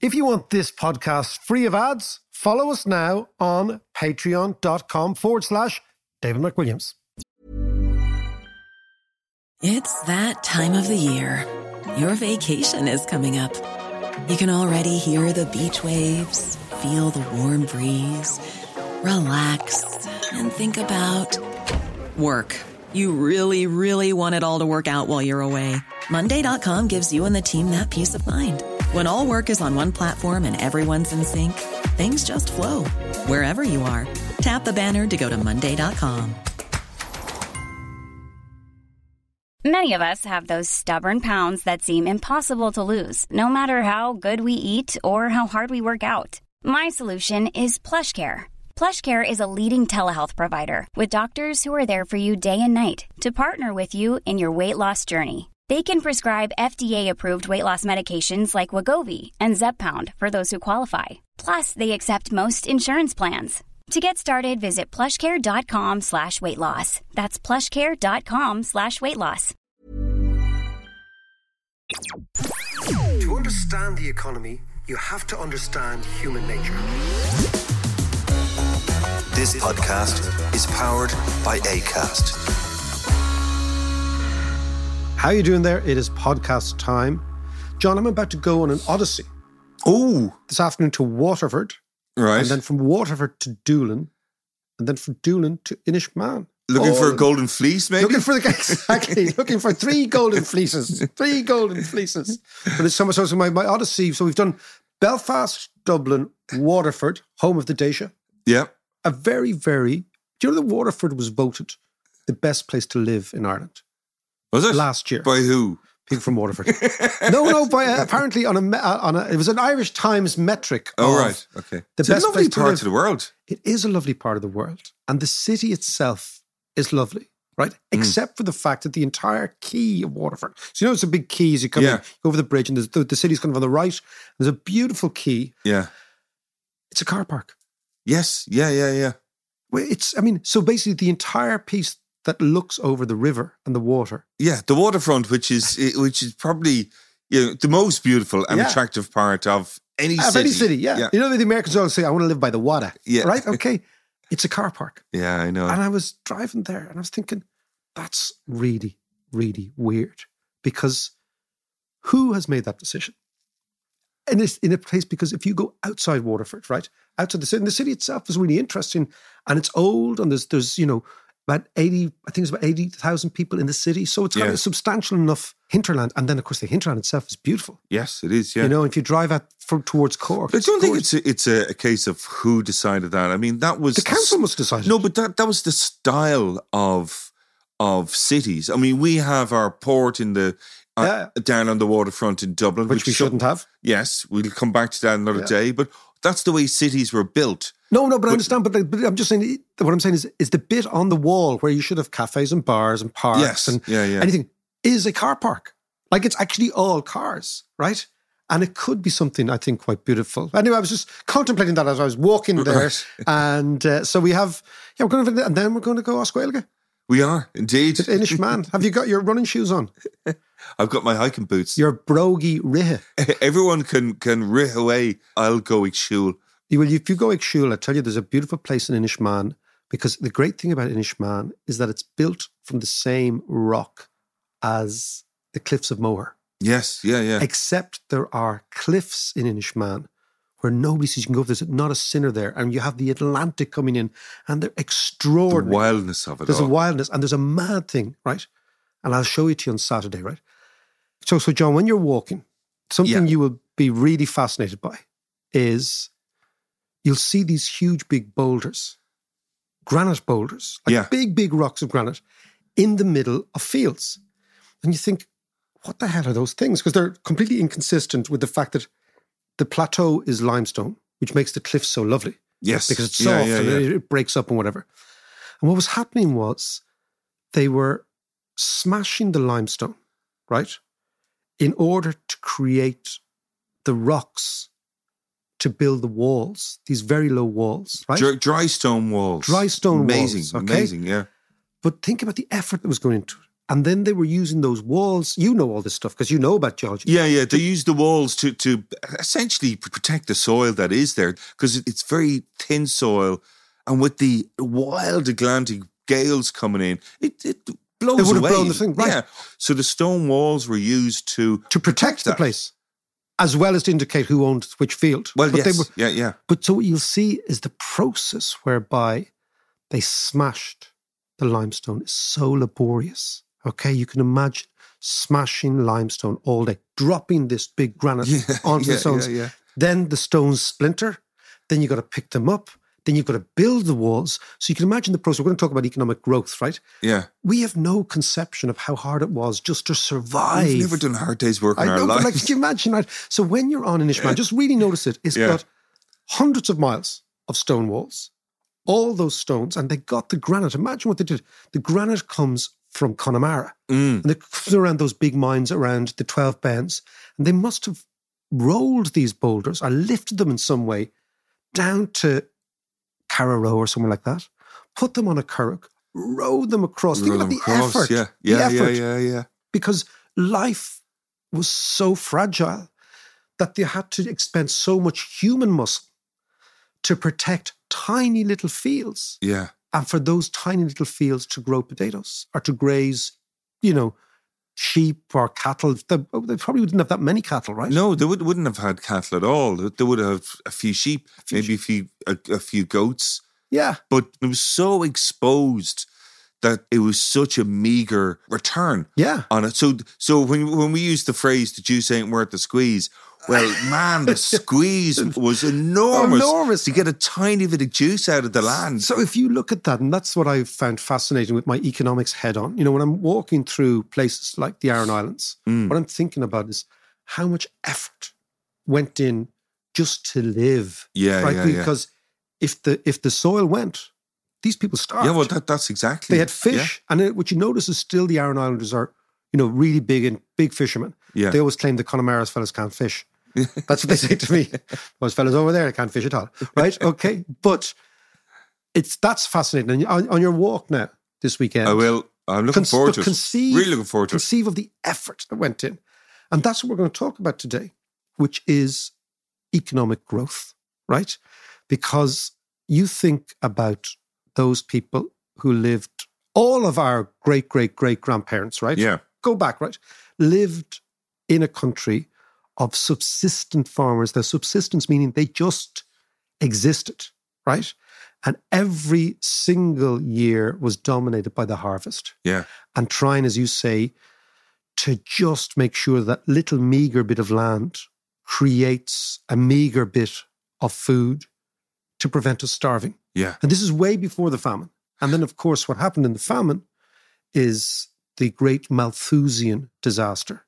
If you want this podcast free of ads, follow us now on patreon.com forward slash David McWilliams. It's that time of the year. Your vacation is coming up. You can already hear the beach waves, feel the warm breeze, relax, and think about work. You really, really want it all to work out while you're away. Monday.com gives you and the team that peace of mind. When all work is on one platform and everyone's in sync, things just flow wherever you are. Tap the banner to go to Monday.com. Many of us have those stubborn pounds that seem impossible to lose, no matter how good we eat or how hard we work out. My solution is plush PlushCare. PlushCare is a leading telehealth provider with doctors who are there for you day and night to partner with you in your weight loss journey. They can prescribe FDA-approved weight loss medications like Wegovy and Zepbound for those who qualify. Plus, they accept most insurance plans. To get started, visit plushcare.com slash weight loss. That's plushcare.com slash weight loss. To understand the economy, you have to understand human nature. This podcast is powered by ACAST. How you doing there? It is podcast time. John, I'm about to go on an odyssey Oh, this afternoon to Waterford, right. and then from Waterford to Doolin, and then from Doolin to Inishmaan. Looking All for a oh. golden fleece, maybe? Looking for the exactly looking for three golden fleeces, three golden fleeces. But it's so much so. So my, my odyssey. So we've done Belfast, Dublin, Waterford, home of the Déise. yeah. A very, very. Do you know that Waterford was voted the best place to live in Ireland Was it? last year? By who? People from Waterford. no, no. By uh, apparently on a uh, on a it was an Irish Times metric. Oh, right. Okay. The it's a best lovely place to part of the world. It is a lovely part of the world, and the city itself is lovely, right? Mm. Except for the fact that the entire quay of Waterford. So you know, it's a big quay as you come Yeah. in, over the bridge, and the, the city's kind of on the right. There's a beautiful quay. Yeah. It's a car park. Yes. Yeah, yeah, yeah. Well, It's, I mean, so basically the entire piece that looks over the river and the water. Yeah, the waterfront, which is eh, which is probably you know, the most beautiful and Yeah. attractive part of any Of city. any city, yeah. yeah, You know, the Americans always say, I want to live by the water. Yeah. Right? Okay. it's a car park. Yeah, I know. And I was driving there and I was thinking, that's really, really weird because who has made that decision? And it's in a place because if you go outside Waterford, right, outside the city, and the city itself is really interesting and it's old and there's, there's you know, about 80, I think it's about 80,000 people in the city. So it's got Yeah. a substantial enough hinterland. And then, of course, the hinterland itself is beautiful. yes, it is. Yeah. You know, if you drive out from towards Cork. but I don't think it's a, it's a, case of who decided that. I mean, that was the council must decide. No, but that that was the style of of cities. I mean, we have our port in the uh, down on the waterfront in Dublin, which we shouldn't have. Yes, we'll come back to that another Yeah. day. But that's the way cities were built. No, no, but, I understand. But, like, but I'm just saying, what I'm saying is, is the bit on the wall where you should have cafes and bars and parks Yes, and yeah, yeah. anything is a car park. Like it's actually all cars, right? And it could be something I think quite beautiful. Anyway, I was just contemplating that as I was walking there, Right. and uh, so we have, yeah, we're going to, and then we're going to go Osquelga, We are indeed. Inishmaan. have you got your running shoes on? I've got my hiking boots. Your brogy rihe. Everyone can can rih away. I'll go shul. You will, if you go Ikshul, I tell you, there's a beautiful place in Inishmaan because the great thing about Inishmaan is that it's built from the same rock as the cliffs of Moher, Yes, yeah, yeah. except there are cliffs in Inishmaan where nobody sees you can go. There's not a sinner there, and you have the Atlantic coming in, and they're extraordinary. the extraordinary. wildness of it there's all. a wildness, and there's a mad thing, right? And I'll show it to you on Saturday, right? So, so John, when you're walking, something Yeah. you will be really fascinated by is you'll see these huge, big boulders, granite boulders, like Yeah. big, big rocks of granite in the middle of fields. And you think, what the hell are those things? Because they're completely inconsistent with the fact that the plateau is limestone, which makes the cliffs so lovely yes, because it's soft yeah, and yeah. it- it breaks up and whatever. And what was happening was they were smashing the limestone, right, in order to create the rocks to build the walls, these very low walls, right? Dry, dry stone walls. Dry stone amazing, walls, okay? Amazing, yeah. But think about the effort that was going into it. And then they were using those walls. You know all this stuff because you know about geology. Yeah, yeah. They use the walls to to essentially protect the soil that is there because it's very thin soil, and with the wild Atlantic gales coming in, it, it blows It would have away. blown the thing, right. Yeah. So the stone walls were used to to protect the place, as well as to indicate who owned which field. Well, but yes, they were, yeah, yeah. but so what you'll see is the process whereby they smashed the limestone is so laborious. Okay, you can imagine smashing limestone all day, dropping this big granite Yeah, onto yeah, the stones. yeah, yeah. Then the stones splinter. Then you got to pick them up. Then you've got to build the walls. So you can imagine the process. We're going to talk about economic growth, right? Yeah. We have no conception of how hard it was just to survive. We've never done a hard day's work I in our know, but like, can you imagine that? So when you're on an Ishmael, just really notice it. It's Yeah. got hundreds of miles of stone walls, all those stones, and they got the granite. Imagine what they did. The granite comes from Connemara, Mm. and it comes around those big mines around the 12 Bens, and they must have rolled these boulders or lifted them in some way down to Carrow or somewhere like that, put them on a curragh, rowed them across. Think about the across, effort. Yeah, the yeah, effort yeah, yeah, yeah. because life was so fragile that they had to expend so much human muscle to protect tiny little fields Yeah. and for those tiny little fields to grow potatoes or to graze, you know, sheep or cattle. They, oh, they probably didn't have that many cattle, right? No, they would, wouldn't have had cattle at all. They would have a few sheep, maybe a few a, a few goats, Yeah. but it was so exposed that it was such a meager return Yeah. on it. So, so when when we use the phrase "the juice ain't worth the squeeze," well, man, the squeeze was enormous, Enormous. to get a tiny bit of juice out of the land. So if you look at that, and that's what I've found fascinating with my economics head on, you know, when I'm walking through places like the Aran Islands, Mm. what I'm thinking about is how much effort went in just to live. Yeah, right? yeah, yeah. because if the if the soil went, these people starved. Yeah, well, that, that's exactly. they had it. fish, and it, what you notice is still the Aran Islanders are, you know, really big and big fishermen. Yeah. They always claim the Connemara's fellas can't fish. That's what they say to me. Those fellas over there can't fish at all. Right? Okay. But it's that's fascinating. And on, on your walk now this weekend, I will. I'm looking Con- forward to it. conceive- really looking forward to it. conceive of the effort that went in. And that's what we're going to talk about today, which is economic growth, right? Because you think about those people who lived, all of our great, great, great grandparents, right? Yeah. Go back, right? Lived in a country of subsistent farmers. The subsistence meaning they just existed, right? And every single year was dominated by the harvest Yeah. and trying, as you say, to just make sure that little meager bit of land creates a meager bit of food to prevent us starving. Yeah. And this is way before the famine. And then, of course, what happened in the famine is the great Malthusian disaster,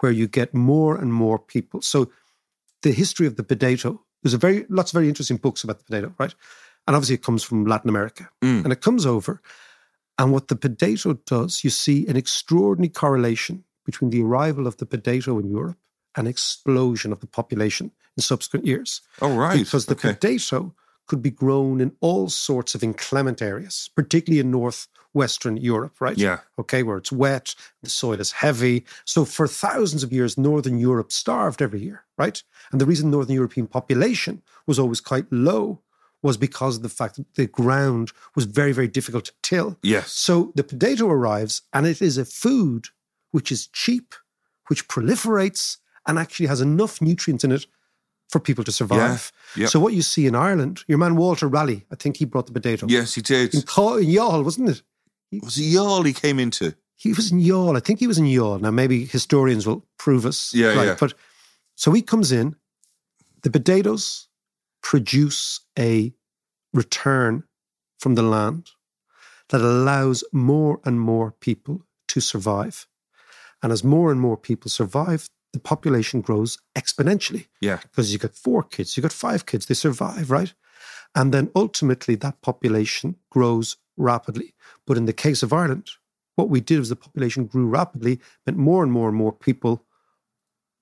where you get more and more people. So, the history of the potato, there's a very lots of very interesting books about the potato, right? And obviously, it comes from Latin America, Mm. and it comes over. And what the potato does, you see an extraordinary correlation between the arrival of the potato in Europe and explosion of the population in subsequent years Oh, right. because the okay. potato could be grown in all sorts of inclement areas, particularly in northwestern Europe, right? Yeah. Okay, where it's wet, the soil is heavy. So for thousands of years, northern Europe starved every year, right? And the reason northern European population was always quite low was because of the fact that the ground was very, very difficult to till. Yes. So the potato arrives and it is a food which is cheap, which proliferates and actually has enough nutrients in it for people to survive. yeah. So what you see in Ireland, your man Walter Raleigh, I think he brought the potato. Yes, he did. In, Caw- in Youghal, wasn't it? Was it Youghal he came into? He was in Youghal. I think he was in Youghal. Now maybe historians will prove us. Yeah, right. yeah. But so he comes in, the potatoes produce a return from the land that allows more and more people to survive. And as more and more people survive, the population grows exponentially Yeah. because you got four kids, you got five kids, they survive, right? And then ultimately that population grows rapidly. But in the case of Ireland, what we did was the population grew rapidly, meant more and more and more people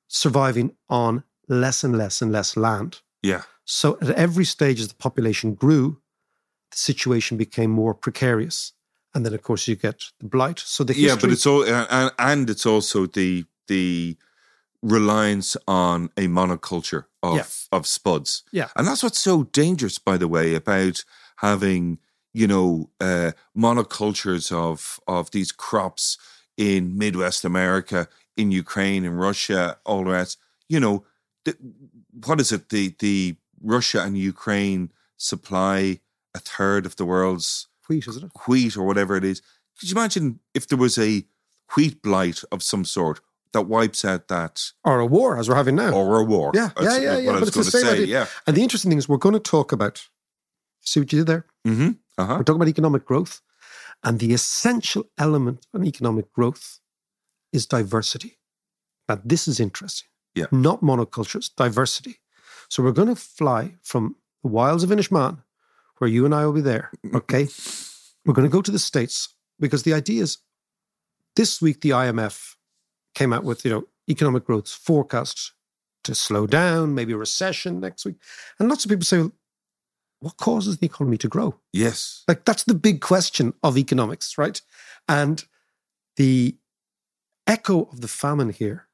surviving on less and less and less land. Yeah. So at every stage as the population grew, the situation became more precarious. And then, of course, you get the blight. So the yeah, but it's all and, and it's also the the reliance on a monoculture of Yeah. of spuds. Yeah. and that's what's so dangerous, by the way, about having you know uh, monocultures of of these crops in Midwest America, in Ukraine, in Russia, all the rest. You know, the, what is it? The the Russia and Ukraine supply a third of the world's wheat, isn't it? wheat or whatever it is. Could you imagine if there was a wheat blight of some sort that wipes out that Or a war, as we're having now. or a war? yeah, That's yeah, yeah, what yeah. I But was it's the same say. idea. Yeah. And the interesting thing is, we're going to talk about. See what you did there? Mm-hmm. Uh-huh. We're talking about economic growth, and the essential element in economic growth is diversity. Now, this is interesting. Yeah. Not monocultures, diversity. So we're going to fly from the wilds of Inishmaan, where you and I will be there. Okay. we're going to go to the States because the idea is this week the IMF came out with, you know, economic growth forecast to slow down, maybe a recession next week. And lots of people say, well, what causes the economy to grow? Yes. Like that's the big question of economics, right? And the echo of the famine here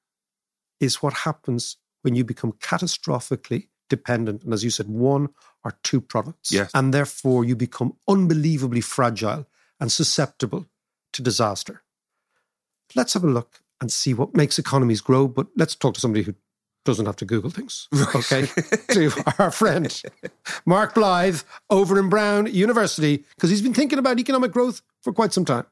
is what happens when you become catastrophically dependent, and as you said, one or two products. Yes. And therefore you become unbelievably fragile and susceptible to disaster. Let's have a look and see what makes economies grow, but let's talk to somebody who doesn't have to Google things. Okay. to our friend Mark Blyth over in Brown University, because he's been thinking about economic growth for quite some time.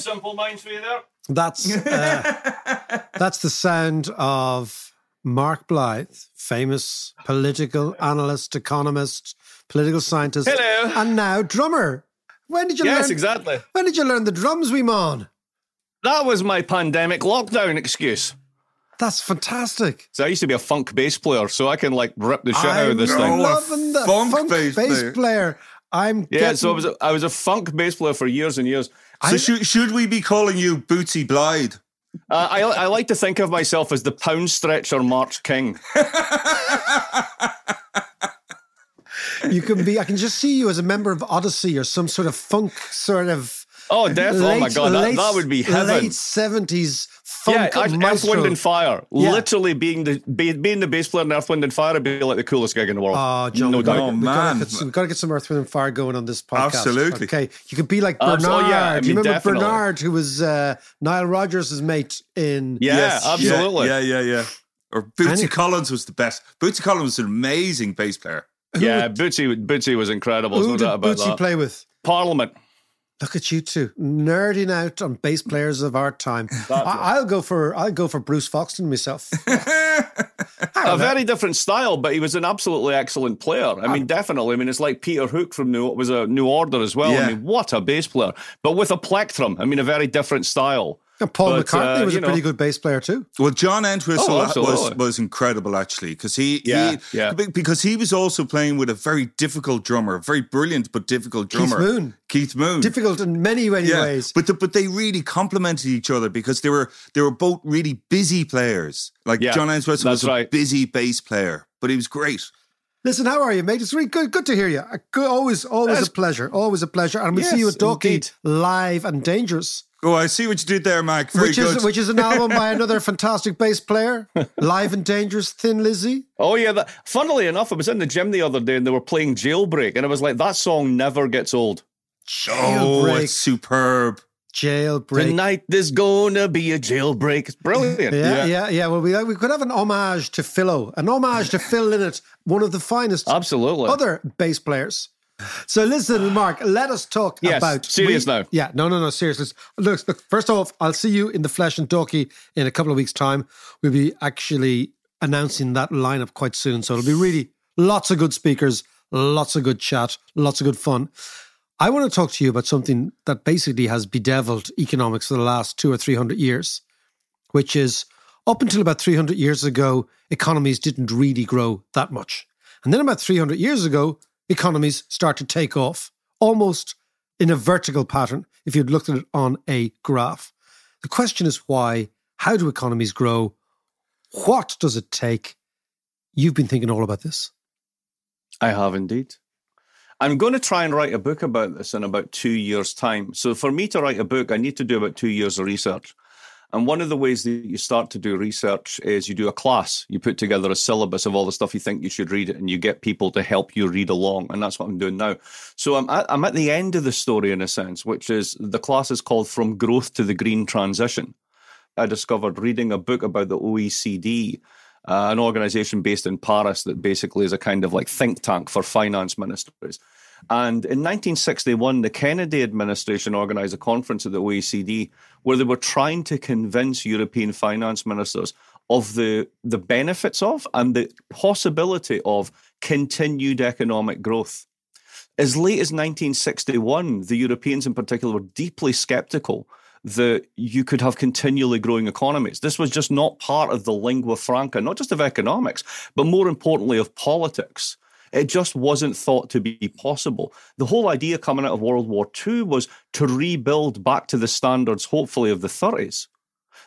Simple minds for you there. That's uh, that's the sound of Mark Blyth, famous political analyst, economist, political scientist, Hello. and now drummer. When did you Yes, learn? exactly. When did you learn the drums, we mon? That was my pandemic lockdown excuse. That's fantastic. So I used to be a funk bass player, so I can like rip the shit out I'm of this know. thing. loving the funk funk, bass bass, player. player. I'm Yeah, getting, so I was a, I was a funk bass player for years and years. So should, should we be calling you Booty Blyth? Uh, I I like to think of myself as the pound stretcher March King. you can be. I can just see you as a member of Odyssey or some sort of funk sort of. Oh, definitely! oh my god, that, late- that would be heaven. Late seventies funk yeah, Earth, Earth, maestro. Wind and Fire. Yeah. Literally being the be, being the bass player in Earth, Wind and Fire would be like the coolest gig in the world. Oh, John, no we've got, doubt. Oh, we've, got to man. get some, we've got to get some Earth, Wind, and Fire going on this podcast. Absolutely. Okay. You could be like Bernard. Absolutely, yeah, I Do you remember definitely. Bernard, who was uh, Nile Rodgers' mate in. Yeah, Yes. absolutely. Yeah, yeah, yeah. yeah. Or Bootsy Any- Collins was the best. Bootsy Collins was an amazing bass player. Yeah, Bootsy, Bootsy was incredible. Who no did doubt about Bootsy that. play with? Parliament. Look at you two, nerding out on bass players of our time. I, I'll go for I'll go for Bruce Foxton myself. A very different style, but he was an absolutely excellent player. I mean, definitely. I mean, it's like Peter Hook from New was a New Order as well. Yeah. I mean, what a bass player! But with a plectrum. I mean, a very different style. And Paul But, McCartney uh, was a you pretty good bass player too. Well, John Entwistle Oh, was was incredible actually because he, Yeah, he yeah. because he was also playing with a very difficult drummer, a very brilliant but difficult drummer, Keith drummer, Moon. Keith Moon. Difficult in many many yeah, ways. but the, but they really complemented each other because they were they were both really busy players. Like Yeah, John Entwistle was that's a right. busy bass player, but he was great. Listen, how are you, mate? It's really good. Good to hear you. Uh, Good, always, always Yes. a pleasure. Always a pleasure. And we'll see you at Dalkey indeed. live and dangerous, Oh, I see what you did there, Mike. Very which good. is which is an album by another fantastic bass player, live and dangerous, Thin Lizzy. Oh yeah. That, funnily enough, I was in the gym the other day and they were playing Jailbreak, and I was like, that song never gets old. oh, Jailbreak, it's superb. jailbreak. Tonight there's gonna be a jailbreak. It's brilliant. Yeah, yeah, yeah, Well, we uh, we could have an homage to Philo, an homage to Phil Lynott, one of the finest Absolutely. other bass players. So listen, Mark, let us talk Yes, about serious now. Yeah, no, no, no, seriously. Look, look, first off, I'll see you in the flesh and Dalkey in a couple of weeks' time. We'll be actually announcing that lineup quite soon, so it'll be really lots of good speakers, lots of good chat, lots of good fun. I want to talk to you about something that basically has bedeviled economics for the last two or three hundred years, which is up until about 300 years ago, economies didn't really grow that much. And then about 300 years ago, economies start to take off almost in a vertical pattern if you'd looked at it on a graph. The question is why? How do economies grow? What does it take? You've been thinking all about this. I have indeed. I'm going to try and write a book about this in about two years' time. So, for me to write a book, I need to do about two years of research. And one of the ways that you start to do research is you do a class. You put together a syllabus of all the stuff you think you should read, and you get people to help you read along. And that's what I'm doing now. So I'm at, I'm at the end of the story in a sense, which is the class is called From Growth to the Green Transition. I discovered reading a book about the OECD, uh, an organization based in Paris that basically is a kind of like think tank for finance ministers. And in 1961, the Kennedy administration organized a conference at the OECD where they were trying to convince European finance ministers of the, the benefits of and the possibility of continued economic growth. As late as 1961, the Europeans in particular were deeply skeptical that you could have continually growing economies. This was just not part of the lingua franca, not just of economics, but more importantly of politics. It just wasn't thought to be possible. The whole idea coming out of World War II was to rebuild back to the standards, hopefully, of the 30s.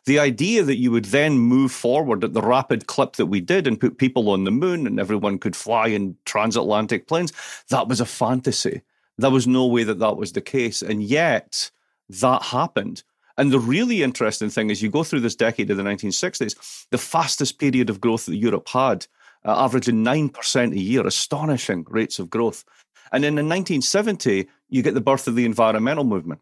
The idea that you would then move forward at the rapid clip that we did and put people on the moon and everyone could fly in transatlantic planes, that was a fantasy. There was no way that that was the case. And yet, that happened. And the really interesting thing is, you go through this decade of the 1960s, the fastest period of growth that Europe had uh, averaging 9% a year, astonishing rates of growth. And then in 1970, you get the birth of the environmental movement.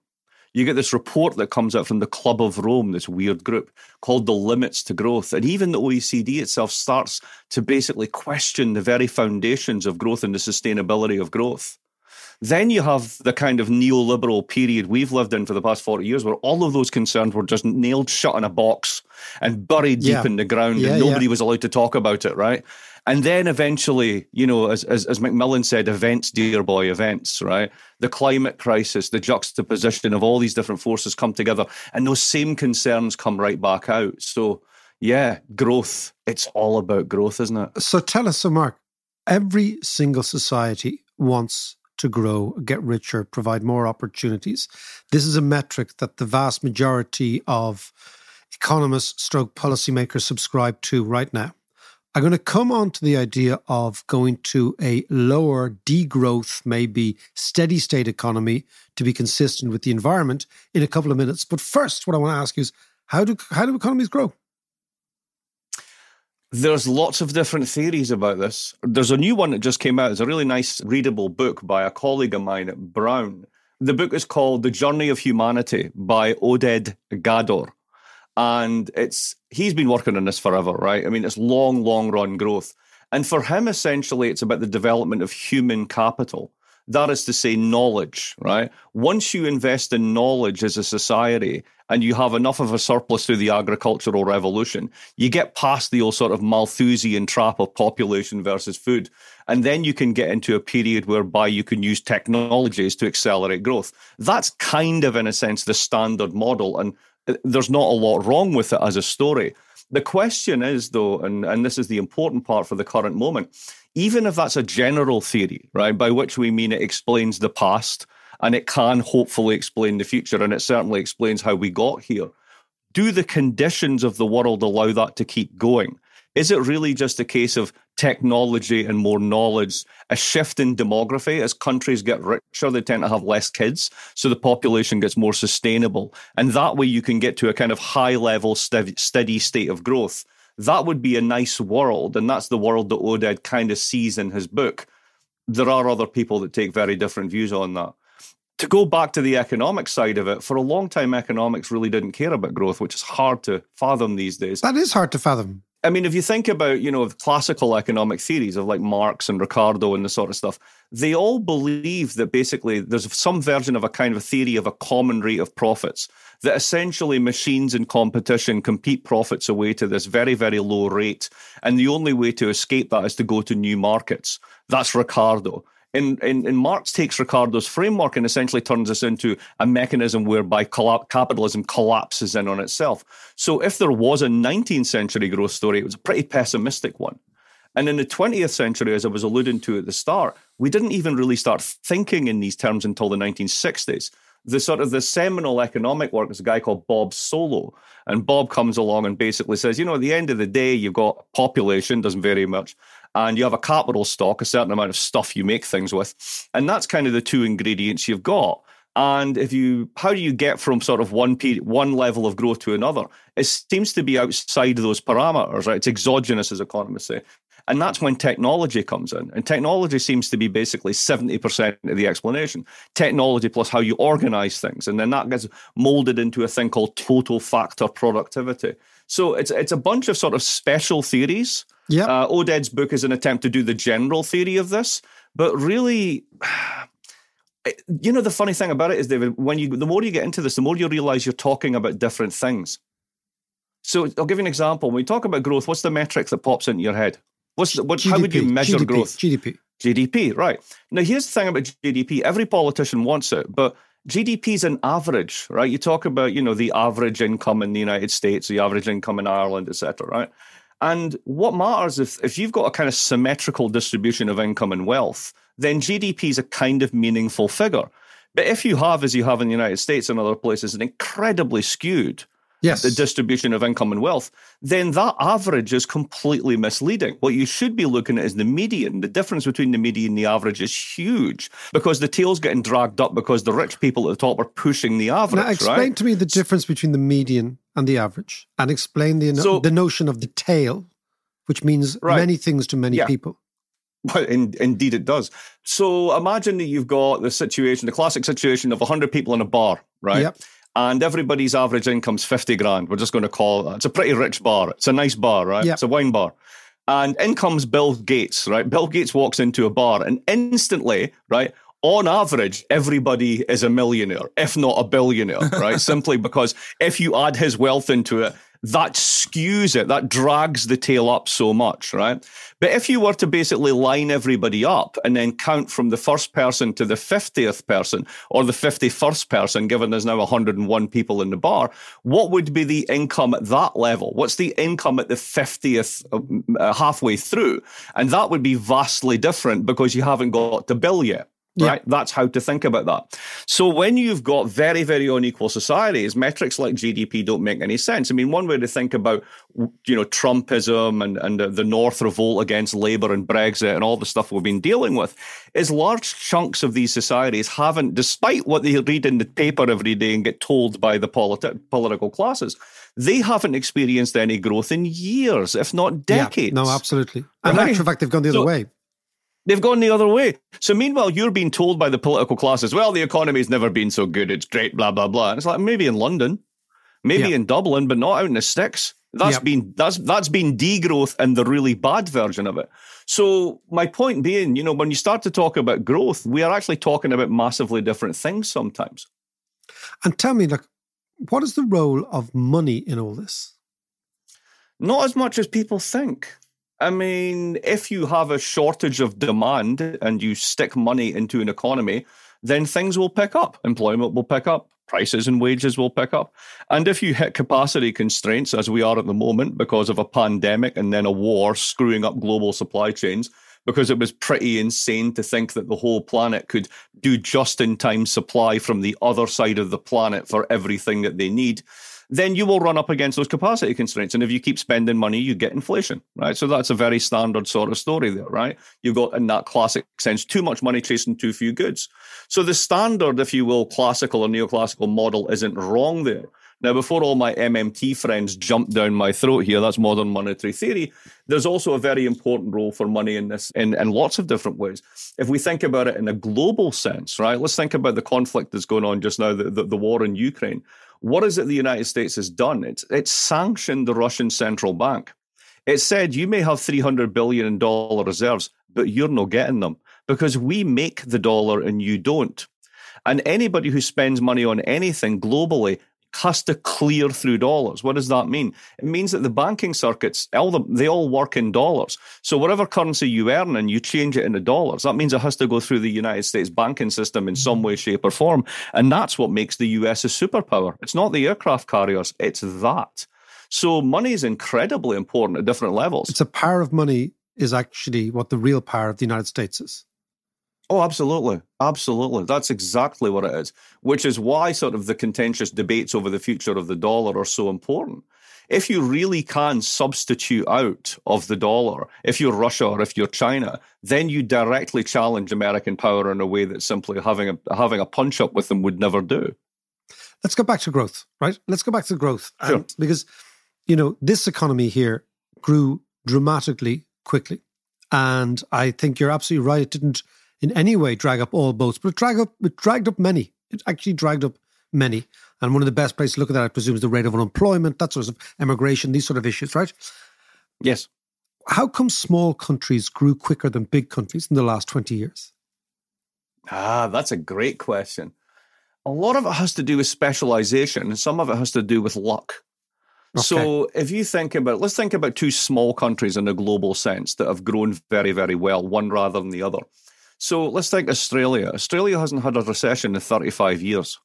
You get this report that comes out from the Club of Rome, this weird group called the Limits to Growth. And even the OECD itself starts to basically question the very foundations of growth and the sustainability of growth. Then you have the kind of neoliberal period we've lived in for the past 40 years where all of those concerns were just nailed shut in a box and buried yeah. deep in the ground yeah, and nobody yeah. was allowed to talk about it, right? And then eventually, you know, as, as, as Macmillan said, events, dear boy, events, right? The climate crisis, the juxtaposition of all these different forces come together, and those same concerns come right back out. So, yeah, growth. It's all about growth, isn't it? So tell us, so Mark, every single society wants to grow, get richer, provide more opportunities. This is a metric that the vast majority of economists, stroke policymakers subscribe to right now. I'm going to come on to the idea of going to a lower degrowth, maybe steady state economy to be consistent with the environment in a couple of minutes. But first, what I want to ask you is how do how do economies grow? There's lots of different theories about this. There's a new one that just came out. It's a really nice readable book by a colleague of mine Brown. The book is called The Journey of Humanity by Oded Galor and it's he's been working on this forever, right? I mean, it's long, long run growth. And for him, essentially, it's about the development of human capital. That is to say, knowledge, right? Once you invest in knowledge as a society and you have enough of a surplus through the agricultural revolution, you get past the old sort of Malthusian trap of population versus food. And then you can get into a period whereby you can use technologies to accelerate growth. That's kind of, in a sense, the standard model. And there's not a lot wrong with it as a story. The question is, though, and, and this is the important part for the current moment, even if that's a general theory, right, by which we mean it explains the past and it can hopefully explain the future, and it certainly explains how we got here, do the conditions of the world allow that to keep going? Is it really just a case of technology and more knowledge, a shift in demography? As countries get richer, they tend to have less kids, so the population gets more sustainable. And that way you can get to a kind of high level, steady state of growth. That would be a nice world. And that's the world that Oded kind of sees in his book. There are other people that take very different views on that to go back to the economic side of it, for a long time, economics really didn't care about growth, which is hard to fathom these days. That is hard to fathom. I mean, if you think about, you know, classical economic theories of like Marx and Ricardo and the sort of stuff, they all believe that basically there's some version of a kind of theory of a common rate of profits, that essentially machines in competition compete profits away to this very, very low rate. And the only way to escape that is to go to new markets. That's Ricardo in, in, in Marx takes Ricardo's framework and essentially turns this into a mechanism whereby colla- capitalism collapses in on itself. So if there was a 19th century growth story, it was a pretty pessimistic one. And in the 20th century, as I was alluding to at the start, we didn't even really start thinking in these terms until the 1960s. the sort of the seminal economic work is a guy called Bob Solow. And Bob comes along and basically says, you know, at the end of the day, you've got population, doesn't vary much, and you have a capital stock, a certain amount of stuff you make things with. And that's kind of the two ingredients you've got. And if you, how do you get from sort of one period, one level of growth to another? It seems to be outside those parameters, right? It's exogenous, as economists say. And that's when technology comes in. And technology seems to be basically 70% of the explanation. Technology plus how you organize things. And then that gets molded into a thing called total factor productivity. So it's it's a bunch of sort of special theories. Yeah. Uh, Oded's book is an attempt to do the general theory of this. But really, you know, the funny thing about it is, David, when you the more you get into this, the more you realize you're talking about different things. So I'll give you an example. When we talk about growth, what's the metric that pops into your head? What's what? GDP, how would you measure GDP, growth? GDP. GDP, right? Now, here's the thing about GDP. Every politician wants it, but GDP is an average, right? You talk about, you know, the average income in the United States, the average income in Ireland, etc., right? And what matters if if you've got a kind of symmetrical distribution of income and wealth, then GDP is a kind of meaningful figure. But if you have, as you have in the United States and other places, an incredibly skewed Yes. the distribution of income and wealth, then that average is completely misleading. What you should be looking at is the median. The difference between the median and the average is huge because the tail's getting dragged up because the rich people at the top are pushing the average. now, explain right? to me the difference between the median and the average, and explain the So- the notion of the tail, which means Right. many things to many Yeah. people. Well, in, indeed, it does. So imagine that you've got the situation, the classic situation of 100 people in a bar, right? Yep. And everybody's average income's 50 grand. We're just going to call it. It's a pretty rich bar. It's a nice bar, right? Yep. It's a wine bar. And in comes Bill Gates, right? Bill Gates walks into a bar and instantly, right? On average, everybody is a millionaire, if not a billionaire, right? Simply because if you add his wealth into it, that skews it, that drags the tail up so much, right? But if you were to basically line everybody up and then count from the first person to the 50th person or the 51st person, given there's now 101 people in the bar, what would be the income at that level? What's the income at the 50th uh, halfway through? And that would be vastly different because you haven't got the bill yet. Yeah. That's how to think about that. So when you've got very, very unequal societies, metrics like GDP don't make any sense. I mean, one way to think about, you know, Trumpism and, and the, North revolt against Labour and Brexit and all the stuff we've been dealing with is large chunks of these societies haven't, despite what they read in the paper every day and get told by the politi- political classes, they haven't experienced any growth in years, if not decades. Yeah, no, absolutely. And in Right. actual fact, they've gone the other So- way. They've gone the other way. So meanwhile, you're being told by the political classes, well, the economy's never been so good. It's great, blah, blah, blah. And it's like, maybe in London, maybe Yeah. in Dublin, but not out in the sticks. That's Yeah. been that's that's been degrowth and the really bad version of it. So my point being, you know, when you start to talk about growth, we are actually talking about massively different things sometimes. And tell me, like, what is the role of money in all this? Not as much as people think. I mean, if you have a shortage of demand and you stick money into an economy, then things will pick up. Employment will pick up. Prices and wages will pick up. And if you hit capacity constraints, as we are at the moment, because of a pandemic and then a war screwing up global supply chains, because it was pretty insane to think that the whole planet could do just in time supply from the other side of the planet for everything that they need, then you will run up against those capacity constraints. And if you keep spending money, you get inflation, right? So that's a very standard sort of story there, right? You've got, in that classic sense, too much money chasing too few goods. So the standard, if you will, classical or neoclassical model isn't wrong there. Now, before all my MMT friends jump down my throat here, that's modern monetary theory. There's also a very important role for money in this in, in lots of different ways. If we think about it in a global sense, right? Let's think about the conflict that's going on just now, the, the, the war in Ukraine. What is it the United States has done? It's it's sanctioned the Russian central bank. It said you may have three hundred billion in dollar reserves, but you're not getting them because we make the dollar and you don't. And anybody who spends money on anything globally has to clear through dollars. What does that mean? It means that the banking circuits, all the, they all work in dollars. So whatever currency you earn and you change it into dollars, that means it has to go through the United States banking system in some mm-hmm. way, shape, or form. And that's what makes the US a superpower. It's not the aircraft carriers, it's that. So money is incredibly important at different levels. It's a power of money is actually what the real power of the United States is. Oh, absolutely. Absolutely. That's exactly what it is, which is why sort of the contentious debates over the future of the dollar are so important. If you really can substitute out of the dollar, if you're Russia or if you're China, then you directly challenge American power in a way that simply having a having a punch up with them would never do. Let's go back to growth, right? Let's go back to growth. Sure. And- because, you know, this economy here grew dramatically quickly. And I think you're absolutely right. It didn't in any way drag up all boats, but it dragged up it dragged up many. It actually dragged up many. And one of the best places to look at that, I presume, is the rate of unemployment, that sort of emigration, these sort of issues, right? Yes. How come small countries grew quicker than big countries in the last 20 years? Ah, that's a great question. A lot of it has to do with specialization, and some of it has to do with luck. Okay. So, if you think about, let's think about two small countries in a global sense that have grown very, very well, one rather than the other. So, let's think Australia. Australia hasn't had a recession in 35 years.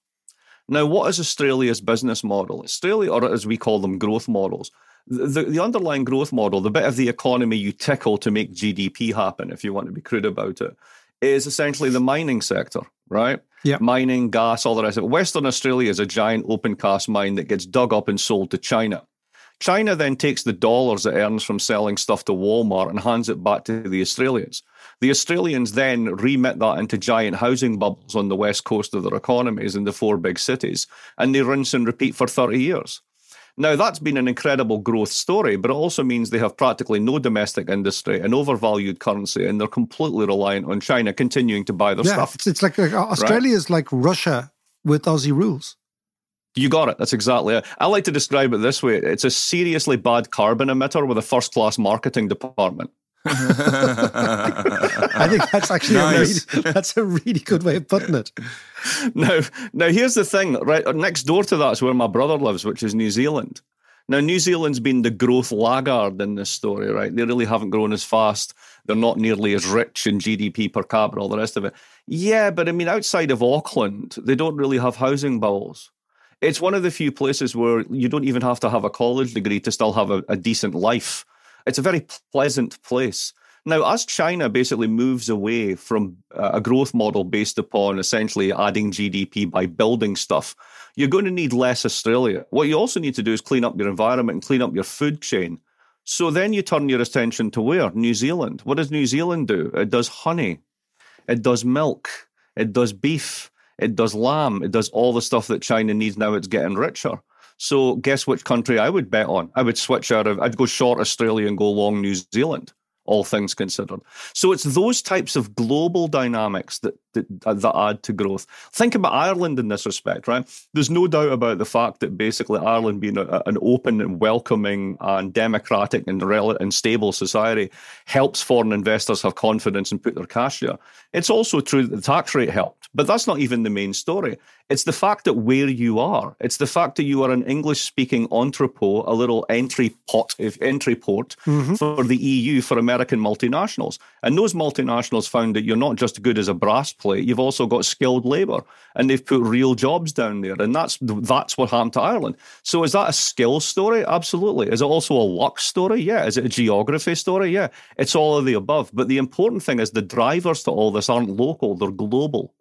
Now, what is Australia's business model? Australia, or as we call them, growth models. The, the, the underlying growth model, the bit of the economy you tickle to make GDP happen, if you want to be crude about it, is essentially the mining sector, right? Yeah. Mining, gas, all the rest of it. Western Australia is a giant open cast mine that gets dug up and sold to China. China then takes the dollars it earns from selling stuff to Walmart and hands it back to the Australians. The Australians then remit that into giant housing bubbles on the west coast of their economies in the four big cities, and they rinse and repeat for 30 years. Now, that's been an incredible growth story, but it also means they have practically no domestic industry, an overvalued currency, and they're completely reliant on China continuing to buy their yeah, stuff. it's, it's like uh, Australia is like Russia with Aussie rules. You got it. That's exactly it. I like to describe it this way it's a seriously bad carbon emitter with a first class marketing department. Mm-hmm. I think that's actually Nice. a really, that's a really good way of putting it. Now, now here's the thing. Right next door to that is where my brother lives, which is New Zealand. Now, New Zealand's been the growth laggard in this story, right? They really haven't grown as fast. They're not nearly as rich in GDP per capita, all the rest of it. Yeah, but I mean, outside of Auckland, they don't really have housing bubbles. It's one of the few places where you don't even have to have a college degree to still have a, a decent life. It's a very pleasant place. Now, as China basically moves away from a growth model based upon essentially adding GDP by building stuff, you're going to need less Australia. What you also need to do is clean up your environment and clean up your food chain. So then you turn your attention to where? New Zealand. What does New Zealand do? It does honey, it does milk, it does beef, it does lamb, it does all the stuff that China needs now it's getting richer. So guess which country I would bet on? I would switch out of, I'd go short Australia and go long New Zealand all things considered. So it's those types of global dynamics that, that add to growth. Think about Ireland in this respect, right? There's no doubt about the fact that basically Ireland being a, an open and welcoming and democratic and rel- and stable society helps foreign investors have confidence and put their cash there. It's also true that the tax rate helped, but that's not even the main story. It's the fact that where you are, it's the fact that you are an English speaking entrepot, a little entry pot, if entry port mm-hmm. for the EU for American multinationals. And those multinationals found that you're not just good as a brass plate, you've also got skilled labor and they've put real jobs down there. And that's that's what happened to Ireland. So is that a skill story? Absolutely. Is it also a luck story? Yeah. Is it a geography story? Yeah. It's all of the above. But the important thing is the drivers to all this aren't local, they're global.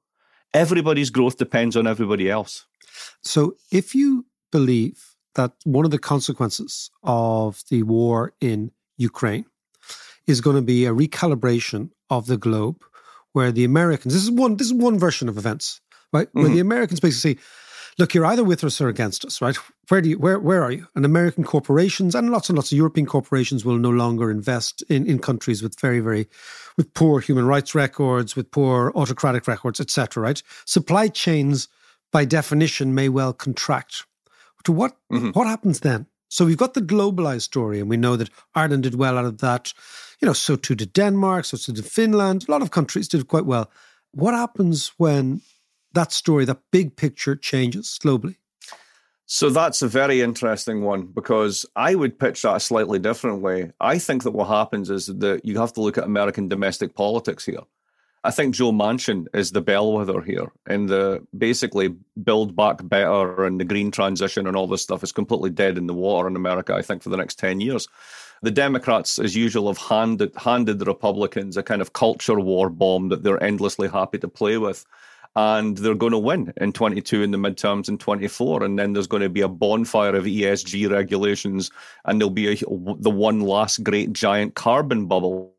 Everybody's growth depends on everybody else. So if you believe that one of the consequences of the war in Ukraine is going to be a recalibration of the globe where the Americans this is one this is one version of events, right? Where the mm-hmm. Americans basically say, look, you're either with us or against us, right? Where do you where where are you? And American corporations and lots and lots of European corporations will no longer invest in, in countries with very, very with poor human rights records, with poor autocratic records, etc. Right? Supply chains by definition may well contract. To what mm-hmm. what happens then? So we've got the globalized story, and we know that Ireland did well out of that. You know, so too did Denmark, so too did Finland. A lot of countries did quite well. What happens when that story, that big picture, changes globally? So that's a very interesting one because I would pitch that a slightly differently. I think that what happens is that you have to look at American domestic politics here. I think Joe Manchin is the bellwether here, and the basically build back better and the green transition and all this stuff is completely dead in the water in America. I think for the next ten years, The Democrats, as usual, have handed handed the Republicans a kind of culture war bomb that they're endlessly happy to play with and they're going to win in 22 in the midterms in 24 and then there's going to be a bonfire of ESG regulations and there'll be a, the one last great giant carbon bubble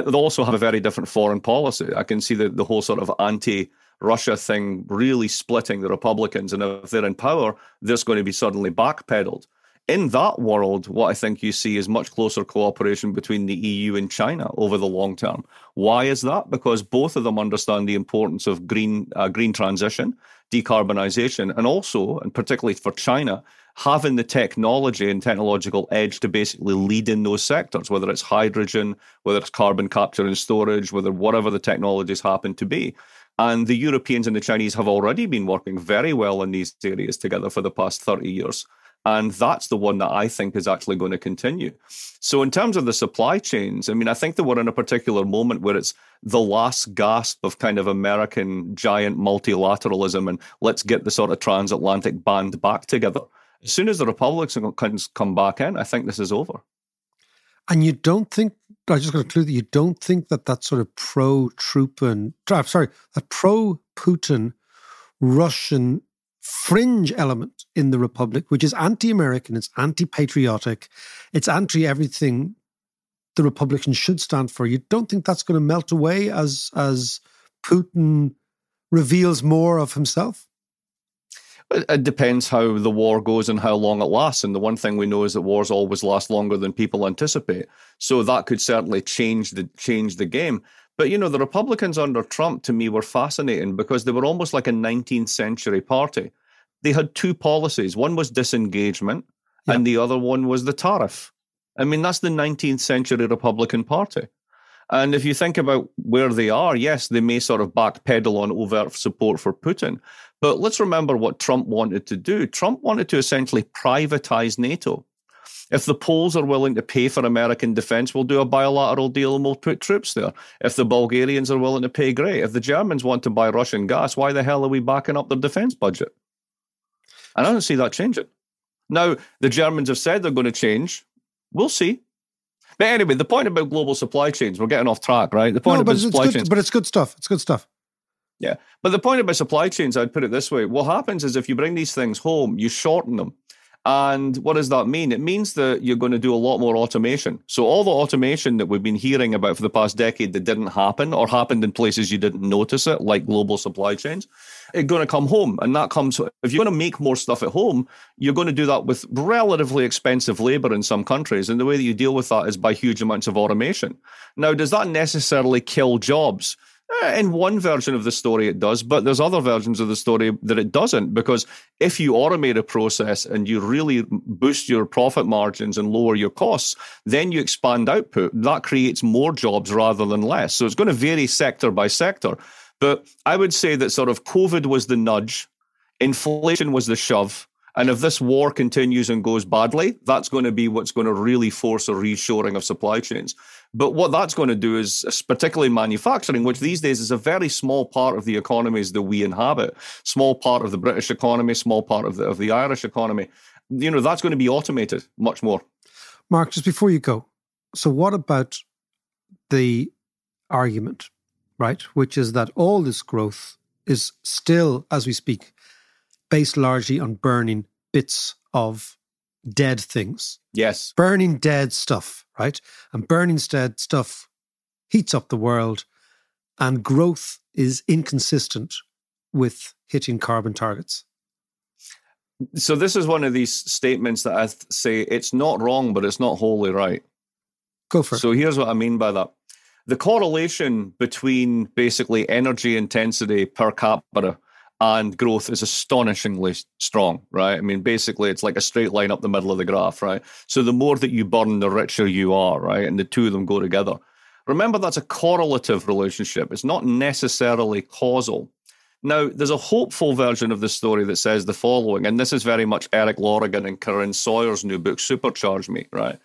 they'll also have a very different foreign policy i can see the, the whole sort of anti Russia thing really splitting the Republicans. And if they're in power, this going to be suddenly backpedaled in that world, what I think you see is much closer cooperation between the EU and China over the long term. Why is that? Because both of them understand the importance of green uh, green transition, decarbonisation, and also, and particularly for China, having the technology and technological edge to basically lead in those sectors, whether it's hydrogen, whether it's carbon capture and storage, whether whatever the technologies happen to be. And the Europeans and the Chinese have already been working very well in these areas together for the past 30 years. And that's the one that I think is actually going to continue. So, in terms of the supply chains, I mean, I think that we're in a particular moment where it's the last gasp of kind of American giant multilateralism and let's get the sort of transatlantic band back together. As soon as the Republicans come back in, I think this is over. And you don't think, I just got to clue that you don't think that that sort of pro troop and, sorry, that pro Putin Russian fringe element in the Republic, which is anti American, it's anti patriotic, it's anti everything the Republicans should stand for. You don't think that's going to melt away as as Putin reveals more of himself? It depends how the war goes and how long it lasts. And the one thing we know is that wars always last longer than people anticipate. So that could certainly change the change the game. But you know, the Republicans under Trump to me were fascinating because they were almost like a 19th century party. They had two policies. One was disengagement, and the other one was the tariff. I mean, that's the 19th century Republican Party. And if you think about where they are, yes, they may sort of backpedal on overt support for Putin. But let's remember what Trump wanted to do. Trump wanted to essentially privatize NATO. If the Poles are willing to pay for American defense, we'll do a bilateral deal and we'll put troops there. If the Bulgarians are willing to pay, great. If the Germans want to buy Russian gas, why the hell are we backing up their defense budget? And I don't see that changing. Now, the Germans have said they're going to change. We'll see. But anyway, the point about global supply chains, we're getting off track, right? The point no, about supply good, chains. But it's good stuff. It's good stuff. Yeah. But the point about supply chains, I'd put it this way what happens is if you bring these things home, you shorten them. And what does that mean? It means that you're going to do a lot more automation. So, all the automation that we've been hearing about for the past decade that didn't happen or happened in places you didn't notice it, like global supply chains, it's going to come home. And that comes, if you're going to make more stuff at home, you're going to do that with relatively expensive labor in some countries. And the way that you deal with that is by huge amounts of automation. Now, does that necessarily kill jobs? Eh, in one version of the story, it does, but there's other versions of the story that it doesn't. Because if you automate a process and you really boost your profit margins and lower your costs, then you expand output. That creates more jobs rather than less. So it's going to vary sector by sector. But I would say that sort of COVID was the nudge, inflation was the shove, and if this war continues and goes badly, that's going to be what's going to really force a reshoring of supply chains. But what that's going to do is, particularly manufacturing, which these days is a very small part of the economies that we inhabit, small part of the British economy, small part of the, of the Irish economy, you know, that's going to be automated much more. Mark, just before you go, so what about the argument, right, which is that all this growth is still, as we speak, based largely on burning bits of dead things. Yes. Burning dead stuff, right? And burning dead stuff heats up the world, and growth is inconsistent with hitting carbon targets. So, this is one of these statements that I th- say it's not wrong, but it's not wholly right. Go for it. So, here's what I mean by that the correlation between basically energy intensity per capita and growth is astonishingly strong, right? I mean, basically, it's like a straight line up the middle of the graph, right? So the more that you burn, the richer you are, right? And the two of them go together. Remember, that's a correlative relationship, it's not necessarily causal. Now, there's a hopeful version of the story that says the following, and this is very much Eric Lonergan and Corinne Sawers' new book, Supercharge Me, right?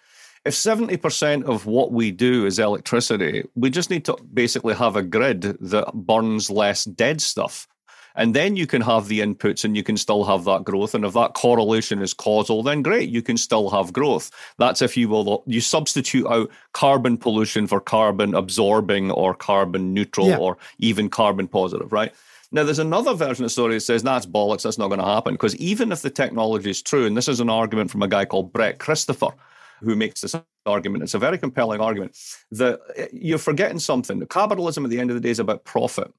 If 70% of what we do is electricity, we just need to basically have a grid that burns less dead stuff And then you can have the inputs and you can still have that growth. And if that correlation is causal, then great, you can still have growth. That's if you will, you substitute out carbon pollution for carbon absorbing or carbon neutral Yeah. or even carbon positive, right? Now, there's another version of the story that says that's bollocks, that's not going to happen. Because even if the technology is true, and this is an argument from a guy called Brett Christophers, who makes this argument, it's a very compelling argument, that eh, you're forgetting something. Capitalism at the end of the day is about profit.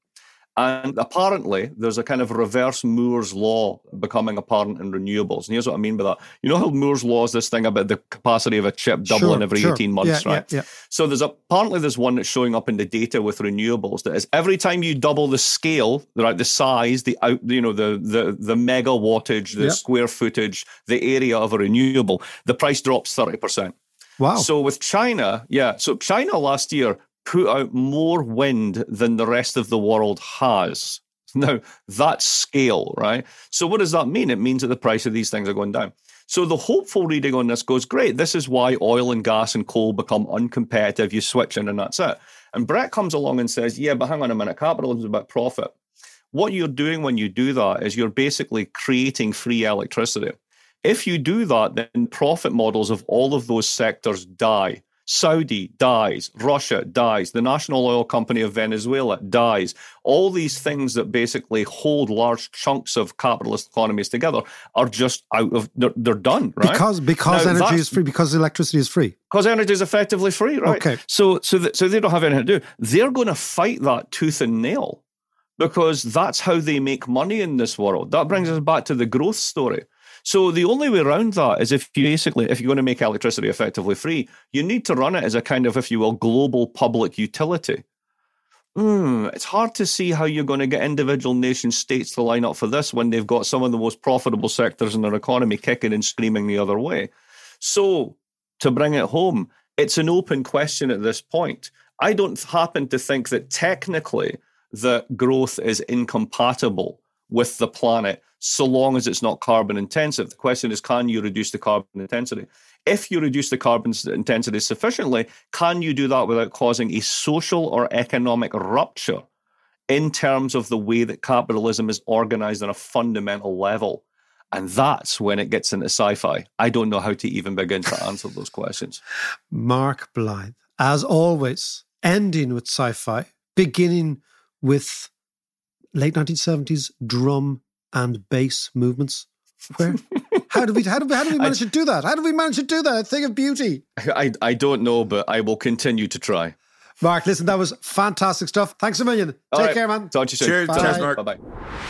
And apparently, there's a kind of reverse Moore's law becoming apparent in renewables. And here's what I mean by that. You know how Moore's law is this thing about the capacity of a chip doubling Sure, every sure. 18 months, Yeah, right? yeah, yeah. So there's apparently there's one that's showing up in the data with renewables that is every time you double the scale, right, the size, the out, you know, the the the mega wattage, the square footage, the area of a renewable, the price drops thirty percent. Wow. So with China, yeah, so China last year put out more wind than the rest of the world has. Now, that's scale, right? So what does that mean? It means that the price of these things are going down. So the hopeful reading on this goes, great, this is why oil and gas and coal become uncompetitive. You switch in and that's it. And Brett comes along and says, yeah, but hang on a minute, capitalism is about profit. What you're doing when you do that is you're basically creating free electricity. If you do that, then profit models of all of those sectors die. Saudi dies, Russia dies, the national oil company of Venezuela dies. All these things that basically hold large chunks of capitalist economies together are just out of, they're, they're done, right? because because Now, energy is free, because electricity is free. because energy is effectively free, right? Okay. So so th- so they don't have anything to do. They're going to fight that tooth and nail because that's how they make money in this world. That brings us back to the growth story. So the only way around that is if you basically, if you're going to make electricity effectively free, you need to run it as a kind of, if you will, global public utility. Hmm, it's hard to see how you're going to get individual nation states to line up for this when they've got some of the most profitable sectors in their economy kicking and screaming the other way. So, to bring it home, it's an open question at this point. I don't happen to think that technically that growth is incompatible with the planet so long as it's not carbon intensive. The question is can you reduce the carbon intensity? If you reduce the carbon intensity sufficiently, can you do that without causing a social or economic rupture in terms of the way that capitalism is organized on a fundamental level? And that's when it gets into sci fi. I don't know how to even begin to answer those questions. Mark Blyth, as always, ending with sci-fi, beginning with late 1970s drum and bass movements. Where? how did we how did we how did we manage to do that? How did we manage to do that? A thing of beauty. I, I don't know, but I will continue to try. Mark, listen, that was fantastic stuff. Thanks a million. All Take right. care, man. Talk to you soon. Cheers, Bye. cheers, Mark. Bye bye.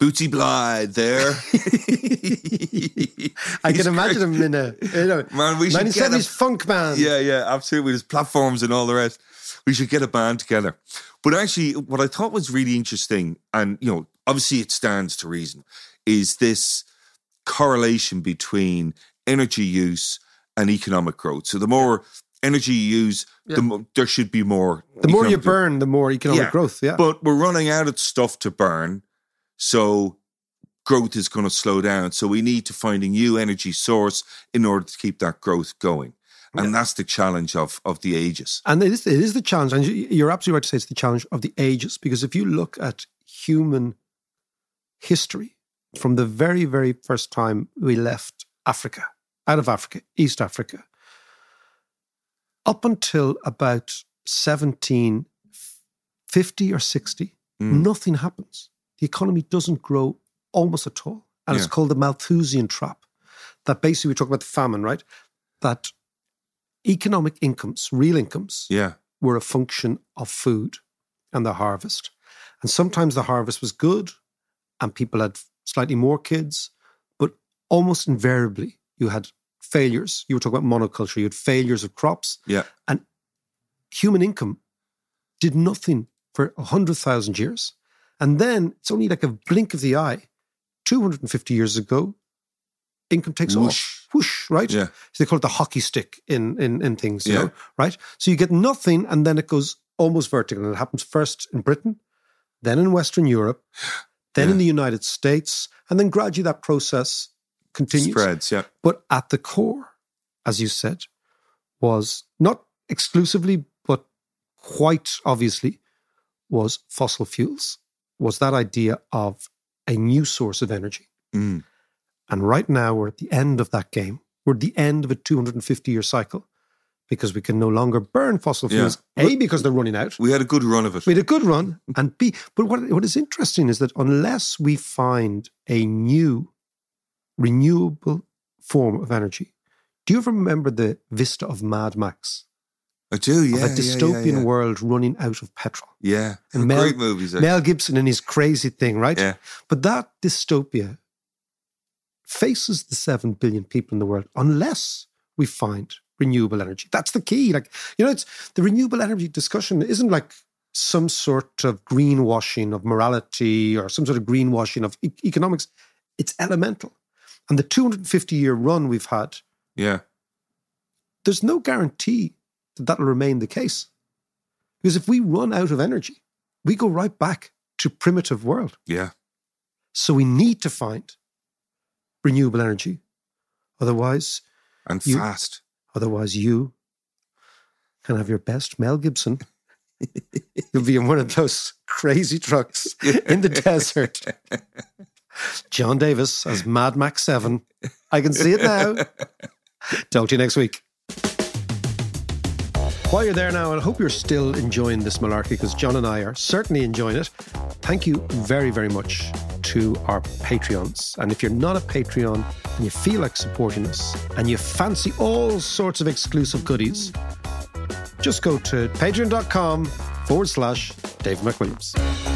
Bootsy Blyth there. I can imagine him in a you know, Man, we should get 1970s a- funk band. Yeah, yeah, absolutely. There's platforms and all the rest. We should get a band together. But actually, what I thought was really interesting, and you know, obviously it stands to reason, is this correlation between energy use and economic growth. So the more energy you use, the more there should be more. The more you economic growth. burn, the more economic growth. Yeah. But we're running out of stuff to burn. So growth is going to slow down. So we need to find a new energy source in order to keep that growth going. and that's the challenge of of the ages. And it is, it is the challenge. And you- you're absolutely right to say it's the challenge of the ages. Because if you look at human history from the very, very first time we left Africa, out of Africa, East Africa, up until about 1750 or 60, Mm. nothing happens. The economy doesn't grow almost at all. And it's called the Malthusian trap. That basically, we talk about the famine, right? That economic incomes, real incomes, Yeah, were a function of food and the harvest. And sometimes the harvest was good and people had slightly more kids, but almost invariably you had failures. You were talking about monoculture, you had failures of crops, yeah, and human income did nothing for 100,000 years. And then it's only like a blink of the eye, 250 years ago, income takes Whoosh. off. Whoosh, right? Yeah. So they call it the hockey stick in, in, in things, you Yeah. know, right? So you get nothing and then it goes almost vertical. And it happens first in Britain, then in Western Europe, then in the United States, and then gradually that process continues. spreads. Yeah, But at the core, as you said, was not exclusively, but quite obviously, was fossil fuels, was that idea of a new source of energy. Mm. And right now we're at the end of that game. We're at the end of a 250 year cycle because we can no longer burn fossil Yeah. fuels. A, because they're running out. we had a good run of it. We had a good run, and B. But what what is interesting is that unless we find a new renewable form of energy, do you ever remember the vista of Mad Max? I do. Yeah, of a yeah, dystopian yeah, yeah. world running out of petrol. Yeah, And Mel- great movies. actually. Mel Gibson and his crazy thing, right? Yeah. But that dystopia faces the 7 billion people in the world unless we find renewable energy. That's the key. Like, you know, it's the renewable energy discussion isn't like some sort of greenwashing of morality or some sort of greenwashing of e- economics. It's elemental. And the 250 year run we've had, Yeah, there's no guarantee that that'll remain the case. Because if we run out of energy, we go right back to primitive world. yeah. So we need to find renewable energy. Otherwise, And You- fast. otherwise you can have your best Mel Gibson. You'll be in one of those crazy trucks in the desert. John Davis as Mad Max 7. I can see it now. Talk to you next week. While you're there now, I hope you're still enjoying this malarkey because John and I are certainly enjoying it. Thank you very, very much to our Patreons. And if you're not a Patreon and you feel like supporting us and you fancy all sorts of exclusive goodies, just go to patreon.com forward slash Dave McWilliams.